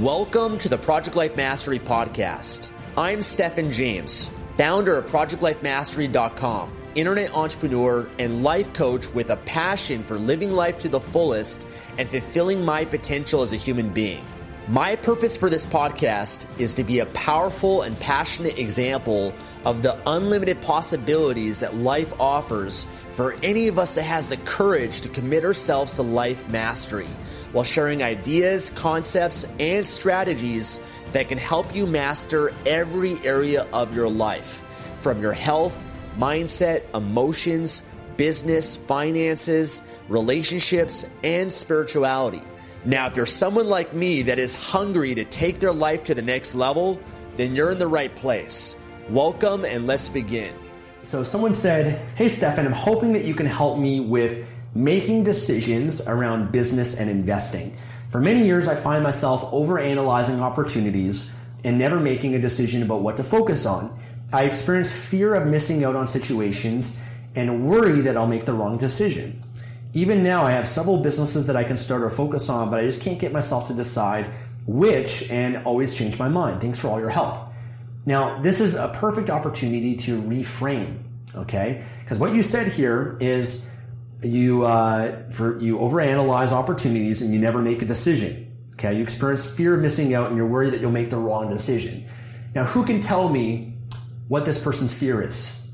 Welcome to the Project Life Mastery Podcast. I'm Stefan James, founder of ProjectLifeMastery.com, internet entrepreneur and life coach with a passion for living life to the fullest and fulfilling my potential as a human being. My purpose for this podcast is to be a powerful and passionate example of the unlimited possibilities that life offers for any of us that has the courage to commit ourselves to life mastery while sharing ideas, concepts, and strategies that can help you master every area of your life from your health, mindset, emotions, business, finances, relationships, and spirituality. Now, if you're someone like me that is hungry to take their life to the next level, then you're in the right place. Welcome and let's begin. So, someone said, Hey, Stefan, I'm hoping that you can help me with making decisions around business and investing. For many years, I find myself overanalyzing opportunities and never making a decision about what to focus on. I experience fear of missing out on situations and worry that I'll make the wrong decision. Even now, I have several businesses that I can start or focus on, but I just can't get myself to decide which and always change my mind. Thanks for all your help. Now, this is a perfect opportunity to reframe, okay? Because what you said here is you uh, for you overanalyze opportunities and you never make a decision. Okay, you experience fear of missing out and you're worried that you'll make the wrong decision. Now, who can tell me what this person's fear is?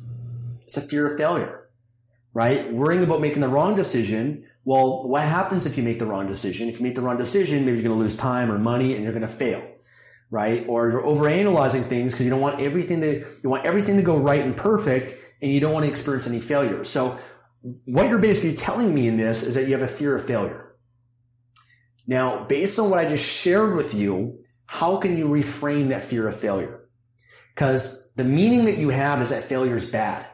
It's a fear of failure, right? Worrying about making the wrong decision. Well, what happens if you make the wrong decision? If you make the wrong decision, maybe you're going to lose time or money and you're going to fail, right? Or you're overanalyzing things because you don't want everything to you want everything to go right and perfect, and you don't want to experience any failure. So what you're basically telling me in this is that you have a fear of failure. Now, based on what I just shared with you, how can you reframe that fear of failure? Because the meaning that you have is that failure is bad,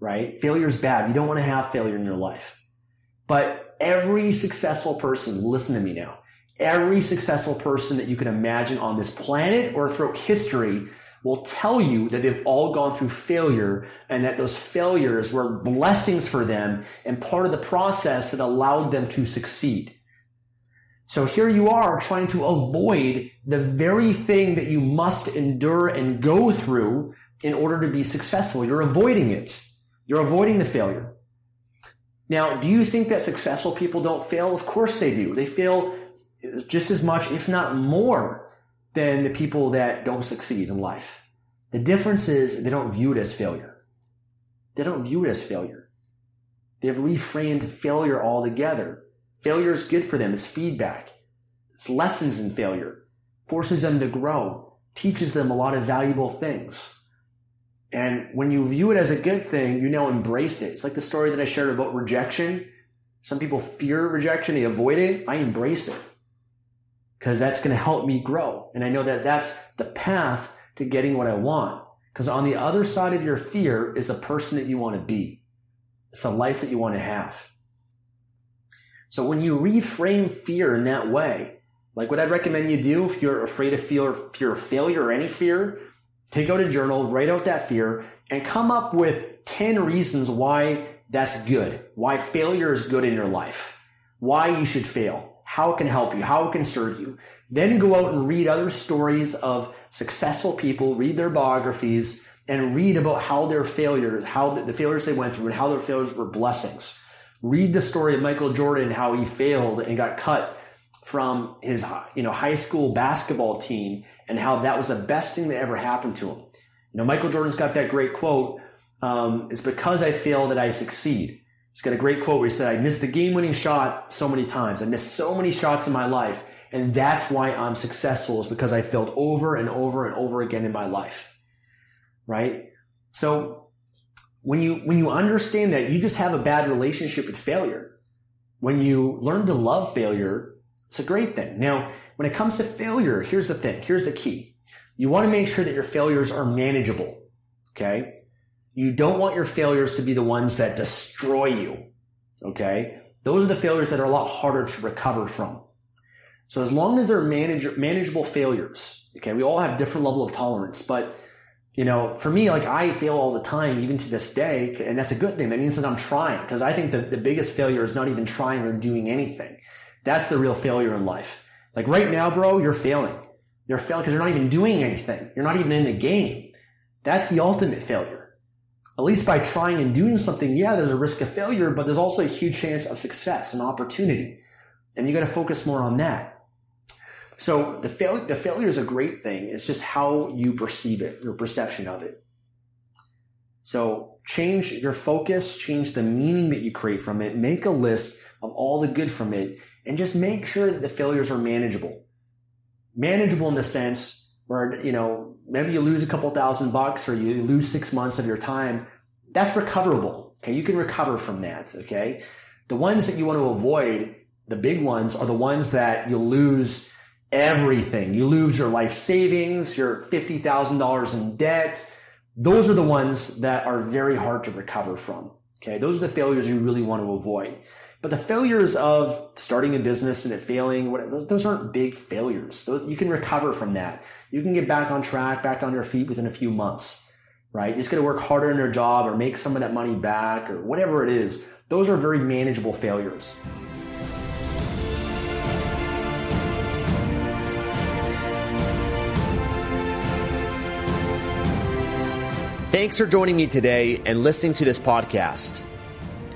right? Failure is bad. You don't want to have failure in your life. But every successful person, listen to me now, every successful person that you can imagine on this planet or throughout history will tell you that they've all gone through failure and that those failures were blessings for them and part of the process that allowed them to succeed. So here you are trying to avoid the very thing that you must endure and go through in order to be successful. You're avoiding it. You're avoiding the failure. Now, do you think that successful people don't fail? Of course they do. They fail just as much, if not more, than the people that don't succeed in life. The difference is they don't view it as failure. They don't view it as failure. They've reframed failure altogether. Failure is good for them. It's feedback. It's lessons in failure. Forces them to grow. Teaches them a lot of valuable things. And when you view it as a good thing, you now embrace it. It's like the story that I shared about rejection. Some people fear rejection. They avoid it. I embrace it because that's going to help me grow. And I know that that's the path to getting what I want. Because on the other side of your fear is the person that you want to be. It's the life that you want to have. So when you reframe fear in that way, like what I'd recommend you do if you're afraid of fear, fear of failure or any fear, take out a journal, write out that fear, and come up with 10 reasons why that's good, why failure is good in your life, why you should fail how it can help you, how it can serve you. Then go out and read other stories of successful people, read their biographies, and read about how their failures, how the failures they went through, and how their failures were blessings. Read the story of Michael Jordan, how he failed and got cut from his you know high school basketball team and how that was the best thing that ever happened to him. You know, Michael Jordan's got that great quote. Um, it's because I fail that I succeed. He's got a great quote where he said, "I missed the game-winning shot so many times. I missed so many shots in my life, and that's why I'm successful. Is because I failed over and over and over again in my life." Right. So when you when you understand that, you just have a bad relationship with failure. When you learn to love failure, it's a great thing. Now, when it comes to failure, here's the thing. Here's the key. You want to make sure that your failures are manageable. Okay. You don't want your failures to be the ones that destroy you. Okay. Those are the failures that are a lot harder to recover from. So as long as they're manage- manageable failures, okay, we all have different level of tolerance, but you know, for me, like I fail all the time, even to this day, and that's a good thing. That means that I'm trying because I think that the biggest failure is not even trying or doing anything. That's the real failure in life. Like right now, bro, you're failing. You're failing because you're not even doing anything. You're not even in the game. That's the ultimate failure. At least by trying and doing something, yeah, there's a risk of failure, but there's also a huge chance of success and opportunity. And you got to focus more on that. So the fail the failure is a great thing. It's just how you perceive it, your perception of it. So change your focus, change the meaning that you create from it, make a list of all the good from it, and just make sure that the failures are manageable. Manageable in the sense where, you know, maybe you lose a couple thousand bucks or you lose six months of your time. That's recoverable. Okay. You can recover from that. Okay. The ones that you want to avoid, the big ones are the ones that you lose everything. You lose your life savings, your $50,000 in debt. Those are the ones that are very hard to recover from. Okay. Those are the failures you really want to avoid. But the failures of starting a business and it failing, those, aren't big failures. You can recover from that. You can get back on track, back on your feet within a few months, right? You just got to work harder in your job or make some of that money back or whatever it is. Those are very manageable failures. Thanks for joining me today and listening to this podcast.